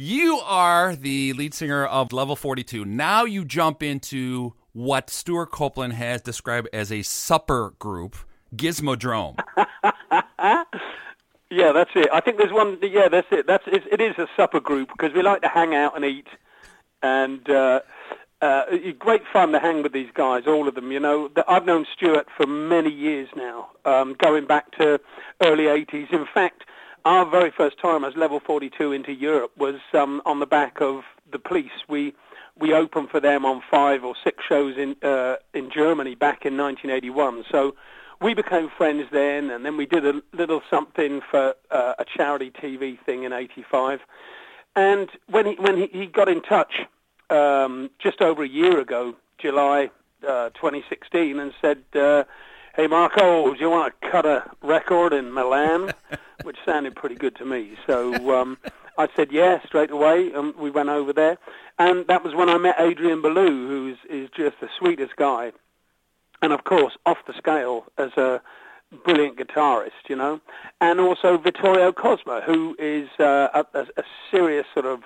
You are the lead singer of Level 42. Now you jump into what Stewart Copeland has described as a supper group, Gizmodrome. yeah, that's it. I think there's one. Yeah, that's it. That's it, is a supper group because we like to hang out and eat, and uh, uh, great fun to hang with these guys, all of them. You know, I've known Stewart for many years now, um, going back to early '80s. In fact our very first time as Level 42 into Europe was um, on the back of the police. We we opened for them on five or six shows in uh, in Germany back in 1981. So we became friends then, and then we did a little something for uh, a charity TV thing in '85. And when he when he, he got in touch um, just over a year ago, July uh, 2016, and said. Uh, hey Marco, do you want to cut a record in Milan? Which sounded pretty good to me. So um, I said yes straight away, and we went over there. And that was when I met Adrian Belew, who is, is just the sweetest guy. And of course, off the scale as a brilliant guitarist, you know. And also Vittorio Cosma, who is uh, a, a serious sort of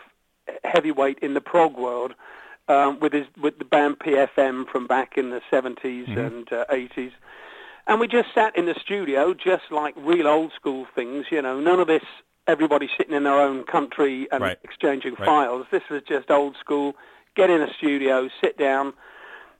heavyweight in the prog world. Um, with his with the band PFM from back in the 70s mm-hmm. and uh, 80s, and we just sat in the studio, just like real old school things, you know, none of this everybody sitting in their own country and right. exchanging right. files. This was just old school. Get in a studio, sit down,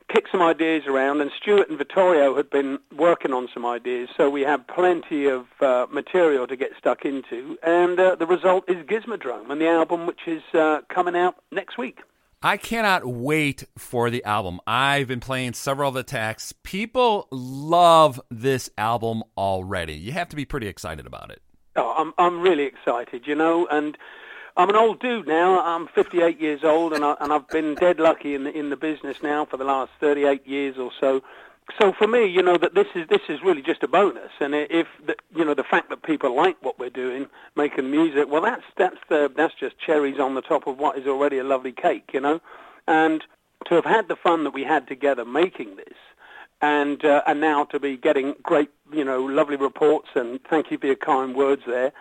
kick some ideas around. And Stewart and Vittorio had been working on some ideas, so we had plenty of uh, material to get stuck into. And uh, the result is Gizmodrome and the album, which is uh, coming out next week. I cannot wait for the album. I've been playing several of the tracks. People love this album already. You have to be pretty excited about it. Oh, I'm I'm really excited, you know, and I'm an old dude now. I'm 58 years old, and I, and I've been dead lucky in the in the business now for the last 38 years or so so for me, you know that this is this is really just a bonus, and if the, you know the fact that people like what we're doing, making music, well, that's that's the that's just cherries on the top of what is already a lovely cake, you know, and to have had the fun that we had together making this, and uh, and now to be getting great, you know, lovely reports, and thank you for your kind words there.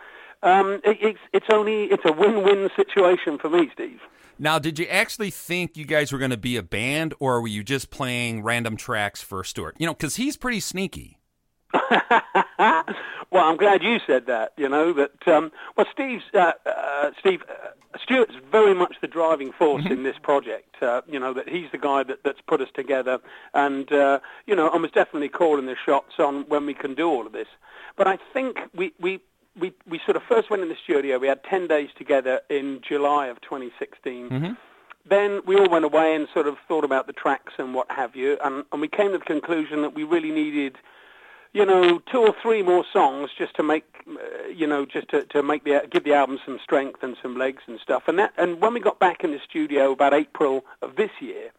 Um, it, it's it's only it's a win-win situation for me, Steve. Now, did you actually think you guys were going to be a band, or were you just playing random tracks for Stewart? You know, because he's pretty sneaky. well, I'm glad you said that. You know that. Um, well, Steve's uh, uh, Steve uh, Stewart's very much the driving force mm-hmm. in this project. Uh, you know that he's the guy that, that's put us together, and uh, you know, I was definitely calling the shots on when we can do all of this. But I think we we we we sort of first went in the studio. We had ten days together in July of 2016. Mm-hmm. Then we all went away and sort of thought about the tracks and what have you, and, and we came to the conclusion that we really needed, you know, two or three more songs just to make, uh, you know, just to, to make the give the album some strength and some legs and stuff. And that and when we got back in the studio about April of this year,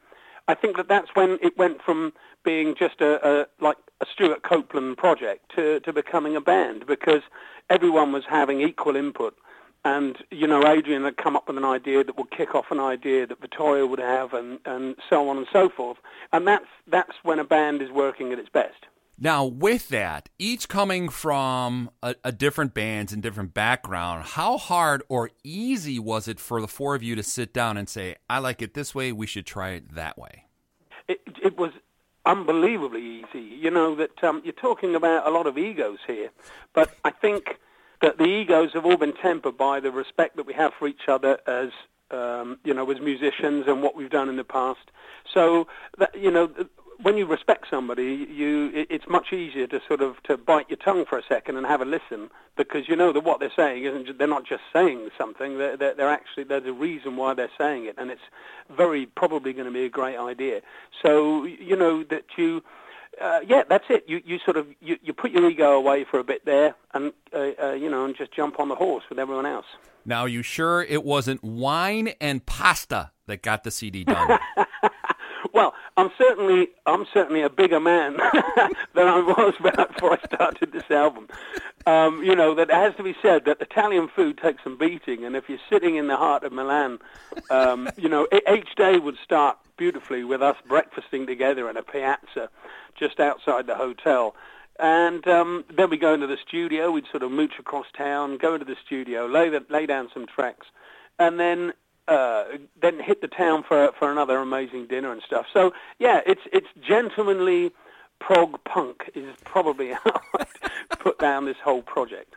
I think that that's when it went from being just a, a like a Stewart Copeland project to, to becoming a band because everyone was having equal input. And, you know, Adrian had come up with an idea that would kick off an idea that Vittorio would have and, and so on and so forth. And that's, that's when a band is working at its best. Now, with that, each coming from a, a, different bands and different background, how hard or easy was it for the four of you to sit down and say, I like it this way, we should try it that way? It, it was unbelievably easy. You know that um, you're talking about a lot of egos here, but I think that the egos have all been tempered by the respect that we have for each other as um, you know as musicians and what we've done in the past. So that, you know when you respect somebody, you it, it's much easier to sort of to bite your tongue for a second and have a listen because you know that what they're saying isn't they're not just saying something they're, they're, they're actually there's a reason why they're saying it and it's very probably going to be a great idea. So you know that you uh, yeah, that's it. You you sort of you, you put your ego away for a bit there, and uh, uh, you know, and just jump on the horse with everyone else. Now, are you sure it wasn't wine and pasta that got the CD done? well, I'm certainly I'm certainly a bigger man than I was before I started this album. Um, you know that it has to be said that Italian food takes some beating, and if you're sitting in the heart of Milan, um, you know each day would start beautifully with us breakfasting together in a piazza just outside the hotel. And um, then we go into the studio. We'd sort of mooch across town, go into the studio, lay, the, lay down some tracks, and then uh, then hit the town for for another amazing dinner and stuff. So yeah, it's it's gentlemanly prog punk is probably how I put down this whole project.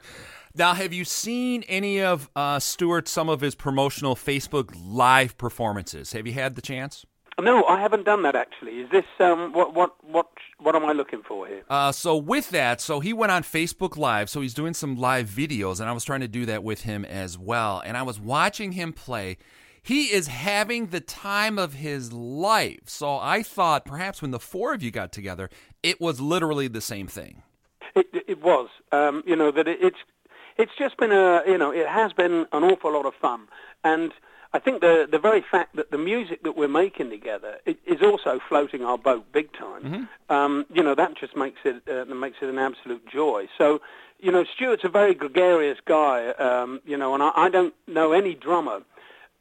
Now, have you seen any of uh, Stewart some of his promotional Facebook live performances? Have you had the chance? No, I haven't done that actually. Is this um, what what what what am I looking for here? Uh, so with that, so he went on Facebook Live. So he's doing some live videos, and I was trying to do that with him as well. And I was watching him play. He is having the time of his life. So I thought perhaps when the four of you got together, it was literally the same thing. It, it was. Um, you know that it, it's it's just been a you know it has been an awful lot of fun and I think the the very fact that the music that we're making together is also floating our boat big time. Mm-hmm. Um, you know that just makes it uh, makes it an absolute joy. So, you know, Stewart's a very gregarious guy. Um, you know, and I, I don't know any drummer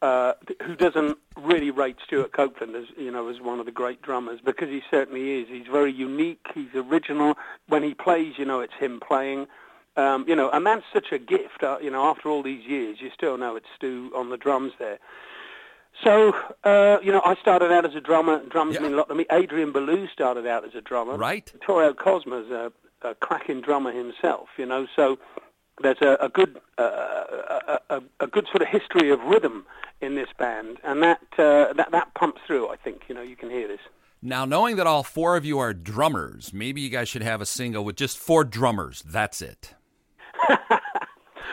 uh, who doesn't really rate Stewart Copeland as you know as one of the great drummers because he certainly is. He's very unique. He's original. When he plays, you know, it's him playing. Um, you know, and that's such a gift. Uh, you know, after all these years, you still know it's Stu on the drums there. So, uh, you know, I started out as a drummer. Drums yeah. mean a lot to me. Adrian Belew started out as a drummer. Right. Toro Cosma's a, a cracking drummer himself, you know. So there's a, a good uh, a, a, a, good sort of history of rhythm in this band, and that, uh, that that pumps through. I think you know you can hear this. Now, knowing that all four of you are drummers, maybe you guys should have a single with just four drummers. That's it.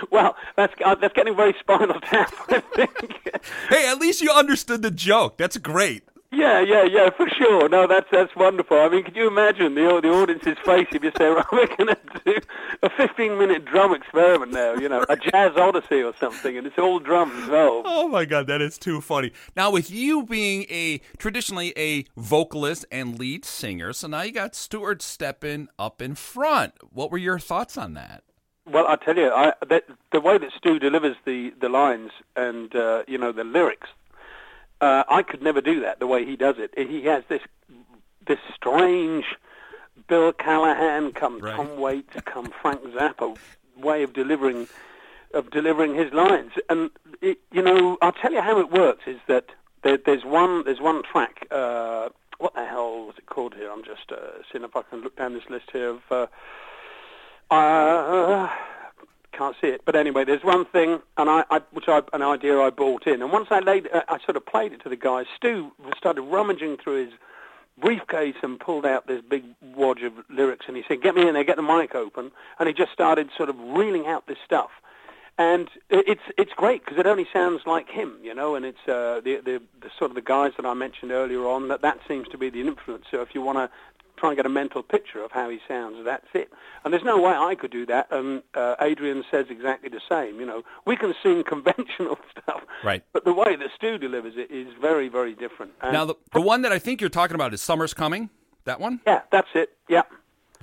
Well, that's uh, that's getting very Spinal Tap. I think. hey, at least you understood the joke. That's great. Yeah, yeah, yeah, for sure. No, that's that's wonderful. I mean, could you imagine the the audience's face if you say, "Right, we're going to do a 15-minute drum experiment now," you know, a jazz odyssey or something, and it's all drums involved. Oh my God, that is too funny. Now, with you being a traditionally a vocalist and lead singer, so now you got Stewart stepping up in front. What were your thoughts on that? Well, I tell you, I, the, the way that Stu delivers the, the lines and uh, you know the lyrics, uh, I could never do that the way he does it. He has this this strange Bill Callahan, come right. Tom Waits, come Frank Zappa way of delivering of delivering his lines. And it, you know, I'll tell you how it works. Is that there, there's one there's one track. Uh, what the hell was it called here? I'm just uh, seeing if I can look down this list here of. Uh, can't see it, but anyway, there's one thing, and I, I which I, an idea I bought in, and once I laid, uh, I sort of played it to the guys. Stu started rummaging through his briefcase and pulled out this big wad of lyrics, and he said, "Get me in there, get the mic open," and he just started sort of reeling out this stuff, and it's it's great because it only sounds like him, you know, and it's uh, the, the the sort of the guys that I mentioned earlier on that that seems to be the influence. So if you want to try and get a mental picture of how he sounds. That's it. And there's no way I could do that. And uh, Adrian says exactly the same. You know, we can sing conventional stuff, right? But the way that Stu delivers it is very, very different. And now, the, the one that I think you're talking about is "Summer's Coming." That one? Yeah, that's it. Yeah.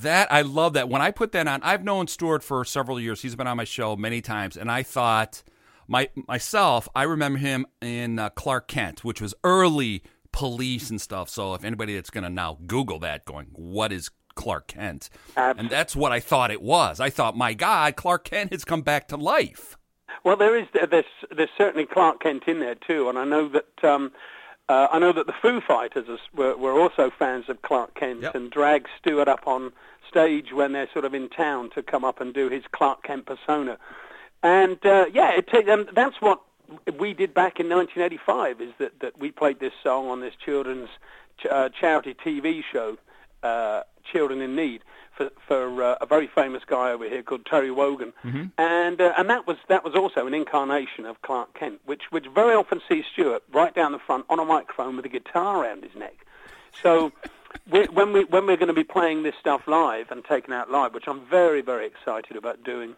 That I love that. When I put that on, I've known Stewart for several years. He's been on my show many times, and I thought my myself, I remember him in uh, Clark Kent, which was early police and stuff. So if anybody that's going to now Google that, going, what is Clark Kent? Absolutely. And that's what I thought it was. I thought, my God, Clark Kent has come back to life. Well, there is there's there's certainly Clark Kent in there too, and I know that um, uh, I know that the Foo Fighters were, were also fans of Clark Kent yep. and drag Stewart up on stage when they're sort of in town to come up and do his Clark Kent persona. And uh, yeah, it, um, that's what we did back in 1985 is that, that we played this song on this children's ch- uh, charity TV show, uh, Children in Need, for, for uh, a very famous guy over here called Terry Wogan, mm-hmm. and uh, and that was that was also an incarnation of Clark Kent, which which very often sees Stewart right down the front on a microphone with a guitar around his neck. So we, when we when we're going to be playing this stuff live and taking out live, which I'm very very excited about doing,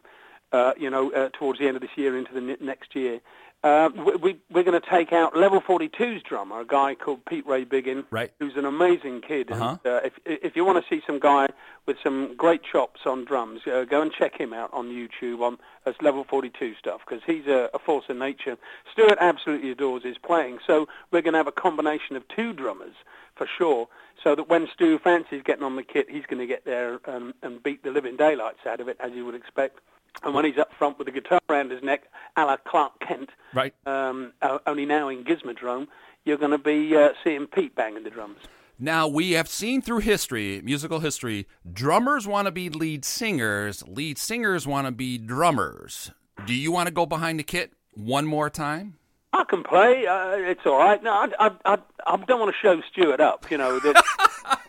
uh, you know, uh, towards the end of this year into the next year. Uh, we, we're going to take out Level 42's drummer, a guy called Pete Ray Biggin, right. who's an amazing kid. Uh-huh. And, uh, if, if you want to see some guy with some great chops on drums, uh, go and check him out on YouTube on as Level 42 stuff because he's a, a force of nature. Stewart absolutely adores his playing, so we're going to have a combination of two drummers for sure, so that when Stu fancies getting on the kit, he's going to get there um, and beat the living daylights out of it, as you would expect. And when he's up front with the guitar around his neck, a la Clark Kent, right? Um, only now in Gizmodrome, you're going to be uh, seeing Pete banging the drums. Now, we have seen through history, musical history, drummers want to be lead singers, lead singers want to be drummers. Do you want to go behind the kit one more time? I can play. Uh, it's all right. No, I, I, I, I don't want to show Stewart up. You know, that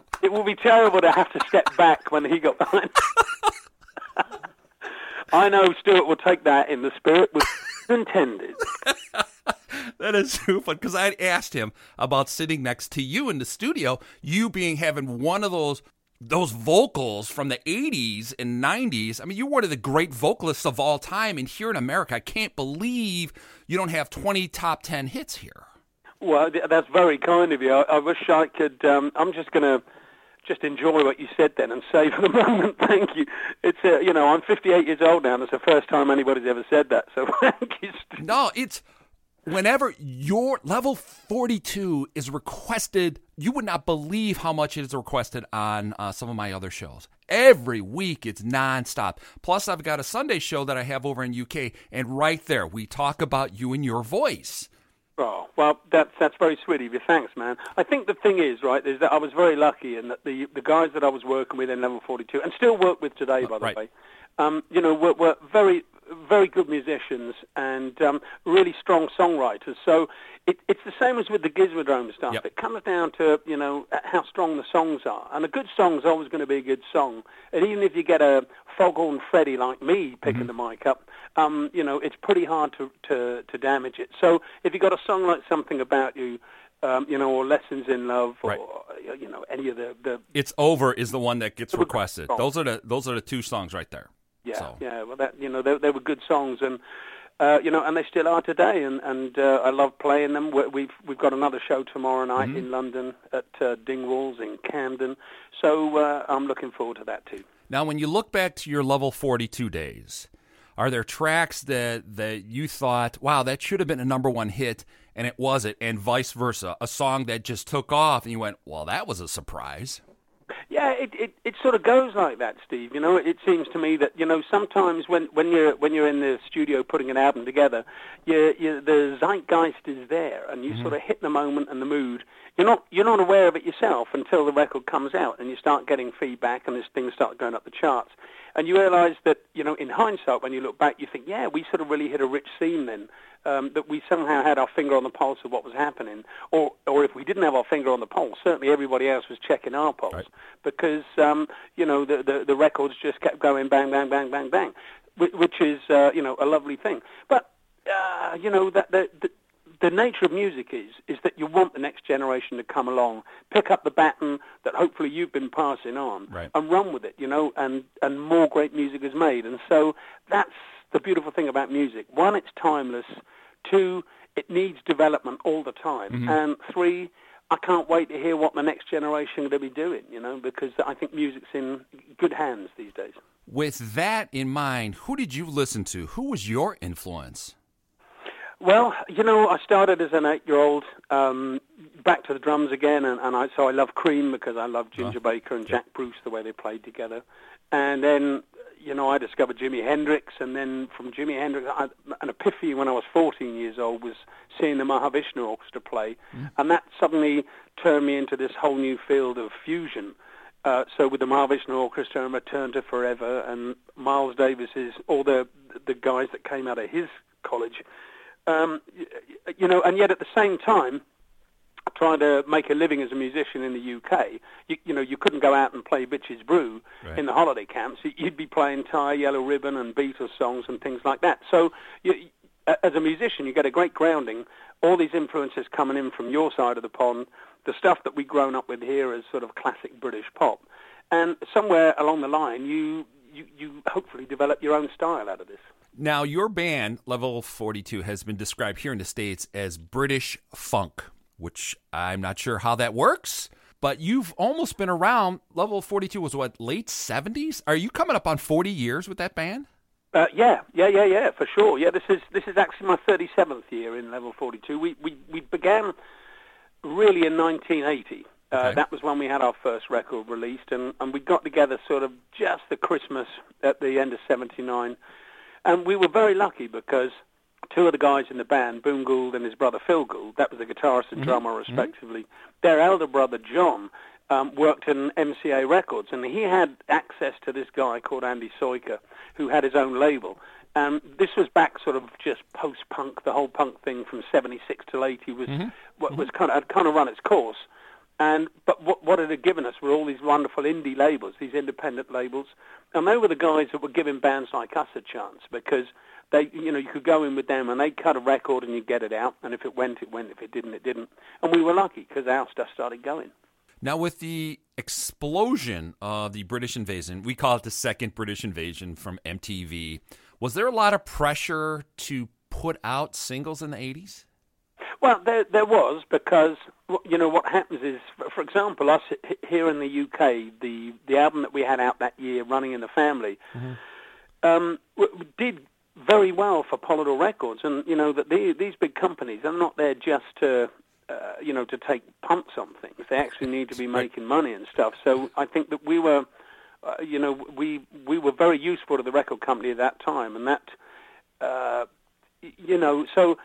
it would be terrible to have to step back when he got behind. I know Stewart will take that in the spirit was intended. that is so fun because I asked him about sitting next to you in the studio, you being having one of those those vocals from the 80s and 90s. I mean, you're one of the great vocalists of all time. And here in America, I can't believe you don't have 20 top 10 hits here. Well, that's very kind of you. I, I wish I could. Um, I'm just going to just enjoy what you said then and say for the moment, thank you. It's uh, you know I'm 58 years old now. and it's the first time anybody's ever said that. So thank you. No, it's whenever your level 42 is requested, you would not believe how much it is requested on uh, some of my other shows. Every week it's nonstop. Plus, I've got a Sunday show that I have over in UK, and right there we talk about you and your voice. Oh, well, that's that's very sweet of you. Thanks, man. I think the thing is, right, is that I was very lucky in that the the guys that I was working with in Level 42, and still work with today, by the right. way, um, you know, were, were very very good musicians and um, really strong songwriters. So it, it's the same as with the Gizmodrome stuff. Yep. It comes down to you know how strong the songs are, and a good song is always going to be a good song. And even if you get a Foghorn Freddy like me picking mm-hmm. the mic up, um, you know it's pretty hard to, to to damage it. So if you've got a song like something about you. Um, you know, or lessons in love, or right. you know, any of the, the. It's over is the one that gets requested. Those are the those are the two songs right there. Yeah, so. yeah. Well, that you know, they, they were good songs, and uh, you know, and they still are today, and and uh, I love playing them. We've we've got another show tomorrow night mm-hmm. in London at uh, Dingwalls in Camden, so uh, I'm looking forward to that too. Now, when you look back to your level 42 days, are there tracks that that you thought, wow, that should have been a number one hit, and it wasn't, and vice versa, a song that just took off, and you went, well, that was a surprise. Yeah, it, it, it sort of goes like that, Steve. You know, it seems to me that you know sometimes when, when you're when you're in the studio putting an album together, you, you, the zeitgeist is there, and you mm-hmm. sort of hit the moment and the mood. You're not you're not aware of it yourself until the record comes out, and you start getting feedback, and as things start going up the charts, and you realise that you know in hindsight when you look back, you think, yeah, we sort of really hit a rich scene then um, that we somehow had our finger on the pulse of what was happening, or or if we didn't have our finger on the pulse, certainly everybody else was checking our pulse right. because um, you know the, the the records just kept going bang bang bang bang bang, which is uh, you know a lovely thing. But uh, you know that the, the the nature of music is is that you want the next generation to come along, pick up the baton that hopefully you've been passing on, right. and run with it, you know, and and more great music is made, and so that's the beautiful thing about music. One, it's timeless. Two, it needs development all the time. Mm-hmm. And three, I can't wait to hear what the next generation are going to be doing, you know, because I think music's in good hands these days. With that in mind, who did you listen to? Who was your influence? Well, you know, I started as an eight-year-old, um, back to the drums again, and, and I, so I love Cream because I love Ginger uh, Baker and Jack Bruce, the way they played together. And then you know, I discovered Jimi Hendrix, and then from Jimi Hendrix, I, an epiphany when I was 14 years old was seeing the Mahavishnu Orchestra play, mm. and that suddenly turned me into this whole new field of fusion. Uh, so with the Mahavishnu Orchestra and Return to Forever and Miles Davis's, all the the guys that came out of his college, um, you, know, and yet at the same time, trying to make a living as a musician in the UK, you, you know, you couldn't go out and play Bitches Brew right. in the holiday camps. You'd be playing Tie Yellow Ribbon and Beatles songs and things like that. So you, as a musician, you get a great grounding. All these influences coming in from your side of the pond, the stuff that we've grown up with here is sort of classic British pop. And somewhere along the line, you, you, you hopefully develop your own style out of this. Now, your band, Level 42, has been described here in the States as British funk, which I'm not sure how that works, but you've almost been around. Level 42 was what, late 70s? Are you coming up on 40 years with that band? Uh, yeah, yeah, yeah, yeah, for sure. Yeah, this is this is actually my 37th year in Level 42. We we we began really in 1980. Uh, okay. That was when we had our first record released, and, and we got together sort of just the Christmas at the end of 79. And we were very lucky because two of the guys in the band, Boon Gould and his brother Phil Gould, that was the guitarist and mm-hmm. drummer mm-hmm. respectively, mm-hmm. their elder brother John um, worked in MCA Records, and he had access to this guy called Andy Sojka, who had his own label. Um, this was back sort of just post-punk. The whole punk thing from '76 till '80 was mm-hmm. was kind of had kind of run its course. And but what, what it had given us were all these wonderful indie labels, these independent labels, and they were the guys that were giving bands like us a chance because they, you know, you could go in with them and they'd cut a record and you'd get it out, and if it went, it went. If it didn't, it didn't. And we were lucky because our stuff started going. Now, with the explosion of the British invasion, we call it the second British invasion from MTV. Was there a lot of pressure to put out singles in the 80s? Well, there there was because you know what happens is, for example, us here in the UK, the the album that we had out that year, "Running in the Family," mm-hmm. um, did very well for Polydor Records, and you know that the, these big companies are not there just to uh, you know to take punts on things. They actually need to be making money and stuff. So I think that we were, uh, you know, we we were very useful to the record company at that time, and that, uh, you know, so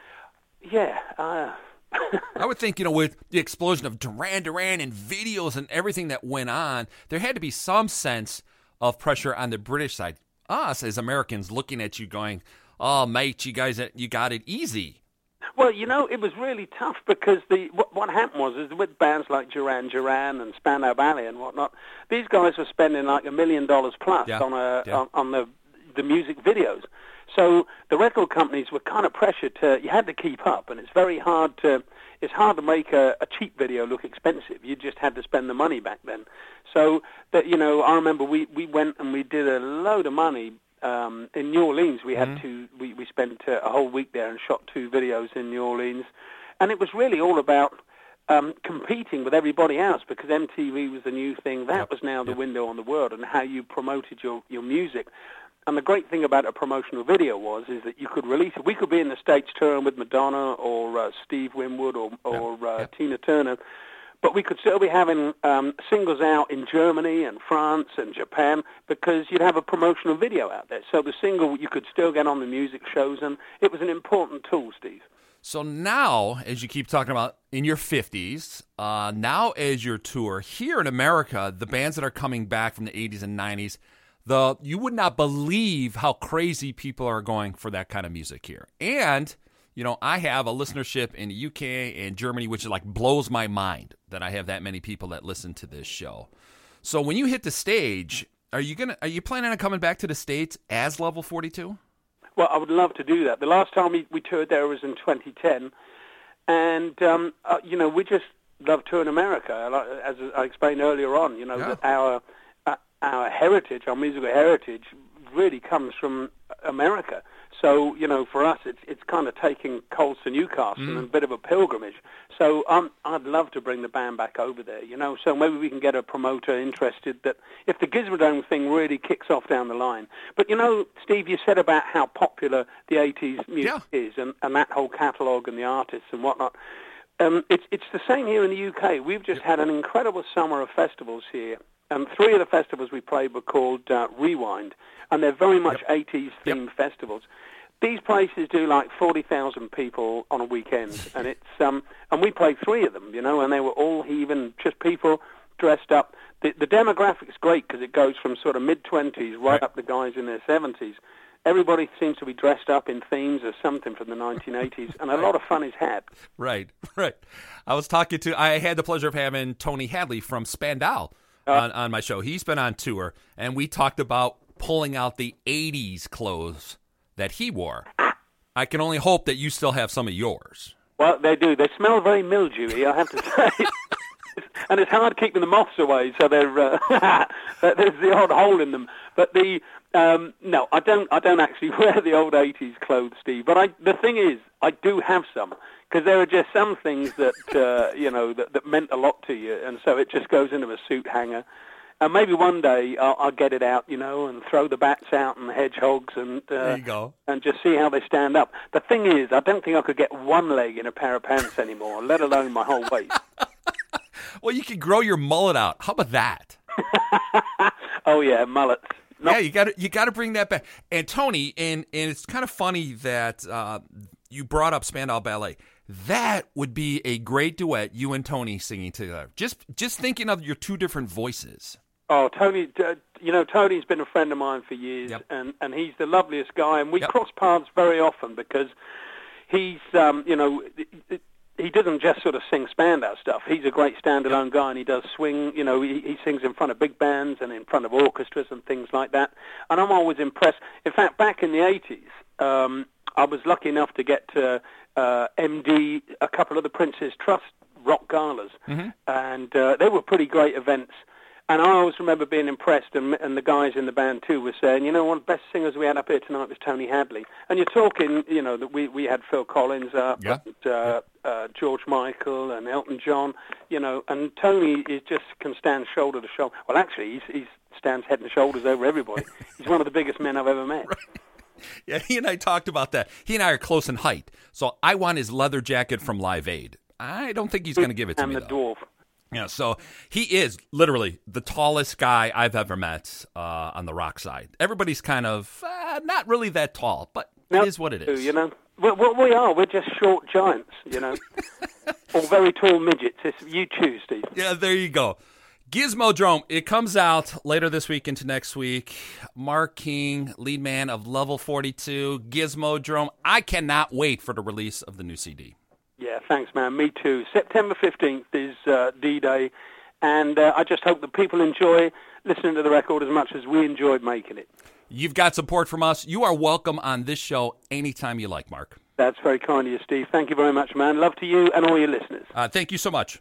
yeah. I would think, you know, with the explosion of Duran Duran and videos and everything that went on, there had to be some sense of pressure on the British side. Us as Americans looking at you going, oh, mate, you guys, you got it easy. Well, you know, it was really tough because the what, what happened was is with bands like Duran Duran and Spandau Ballet and whatnot, these guys were spending like a million dollars plus yeah. on a yeah. on, on the the music videos. So the record companies were kind of pressured to, you had to keep up, and it's very hard to, it's hard to make a, a cheap video look expensive. You just had to spend the money back then. So that, you know, I remember we, we went and we did a load of money um, in New Orleans. We had mm-hmm. to, we, we spent uh, a whole week there and shot two videos in New Orleans. And it was really all about um, competing with everybody else because MTV was the new thing. That was now the window on the world and how you promoted your, your music. And the great thing about a promotional video was is that you could release it. We could be in the States touring with Madonna or uh, Steve Winwood or, or yeah. Uh, yeah. Tina Turner, but we could still be having um, singles out in Germany and France and Japan because you'd have a promotional video out there. So the single you could still get on the music shows, and it was an important tool, Steve. So now, as you keep talking about in your 50s, uh, now as your tour here in America, the bands that are coming back from the 80s and 90s, the you would not believe how crazy people are going for that kind of music here. And you know, I have a listenership in the UK and Germany, which like blows my mind that I have that many people that listen to this show. So when you hit the stage, are you gonna are you planning on coming back to the states as Level Forty Two? Well, I would love to do that. The last time we, we toured there was in 2010, and um, uh, you know we just love touring America. As I explained earlier on, you know yeah. that our our heritage, our musical heritage, really comes from America. So you know, for us, it's it's kind of taking coals to Newcastle mm. and a bit of a pilgrimage. So um, I'd love to bring the band back over there. You know, so maybe we can get a promoter interested. That if the Gizmodrome thing really kicks off down the line. But you know, Steve, you said about how popular the '80s music yeah. is, and, and that whole catalogue and the artists and whatnot. Um, it's it's the same here in the UK. We've just had an incredible summer of festivals here, um, three of the festivals we played were called uh, Rewind, and they're very much yep. 80s themed yep. festivals. These places do like 40,000 people on a weekend, and it's um, and we played three of them, you know, and they were all heaving, just people dressed up. The, the demographic's great because it goes from sort of mid 20s right, right up to guys in their 70s. Everybody seems to be dressed up in themes or something from the 1980s, and a lot of fun is had. Right, right. I was talking to, I had the pleasure of having Tony Hadley from Spandau on, on my show. He's been on tour, and we talked about pulling out the 80s clothes that he wore. I can only hope that you still have some of yours. Well, they do. They smell very mildewy, I have to say. and it's hard keeping the moths away, so they're uh, there's the odd hole in them. But the um, no, I don't. I don't actually wear the old '80s clothes, Steve. But I, the thing is, I do have some because there are just some things that uh, you know that, that meant a lot to you, and so it just goes into a suit hanger. And maybe one day I'll, I'll get it out, you know, and throw the bats out and the hedgehogs, and uh, There you go. and just see how they stand up. The thing is, I don't think I could get one leg in a pair of pants anymore, let alone my whole waist. Well, you can grow your mullet out. How about that? oh yeah, mullets. Not Yeah, you got to you got to bring that back. And Tony, and and it's kind of funny that uh, you brought up Spandau Ballet. That would be a great duet, you and Tony singing together. Just just thinking of your two different voices. Oh, Tony, you know, Tony's been a friend of mine for years, Yep. and, and he's the loveliest guy, and we Yep. cross paths very often because he's, um, you know, he doesn't just sort of sing Spandau stuff. He's a great standalone guy, and he does swing, you know, he, he sings in front of big bands and in front of orchestras and things like that, and I'm always impressed. In fact, back in the 80s, um, I was lucky enough to get to uh, MD a couple of the Prince's Trust rock galas, and uh, they were pretty great events. And I always remember being impressed, and, and the guys in the band too were saying, you know, one of the best singers we had up here tonight was Tony Hadley. And you're talking, you know, that we we had Phil Collins up, Yeah. and, uh, uh, George Michael, and Elton John, you know, and Tony is just can stand shoulder to shoulder. Well, actually, he's he stands head and shoulders over everybody. he's one of the biggest men I've ever met. Yeah, he and I talked about that. He and I are close in height, so I want his leather jacket from Live Aid. I don't think he's going to give it to and me. And the though. dwarf. Yeah, so he is literally the tallest guy I've ever met uh, on the rock side. Everybody's kind of uh, not really that tall, but Now, it is what it is. You know, what we are, we're just short giants, you know, or very tall midgets. It's, you choose, Steve. Yeah, there you go. Gizmodrome. It comes out later this week into next week. Mark King, lead man of Level 42, Gizmodrome. I cannot wait for the release of the new CD. Yeah, thanks, man. Me too. September 15th is uh, D-Day, and uh, I just hope that people enjoy listening to the record as much as we enjoyed making it. You've got support from us. You are welcome on this show anytime you like, Mark. That's very kind of you, Steve. Thank you very much, man. Love to you and all your listeners. Uh, thank you so much.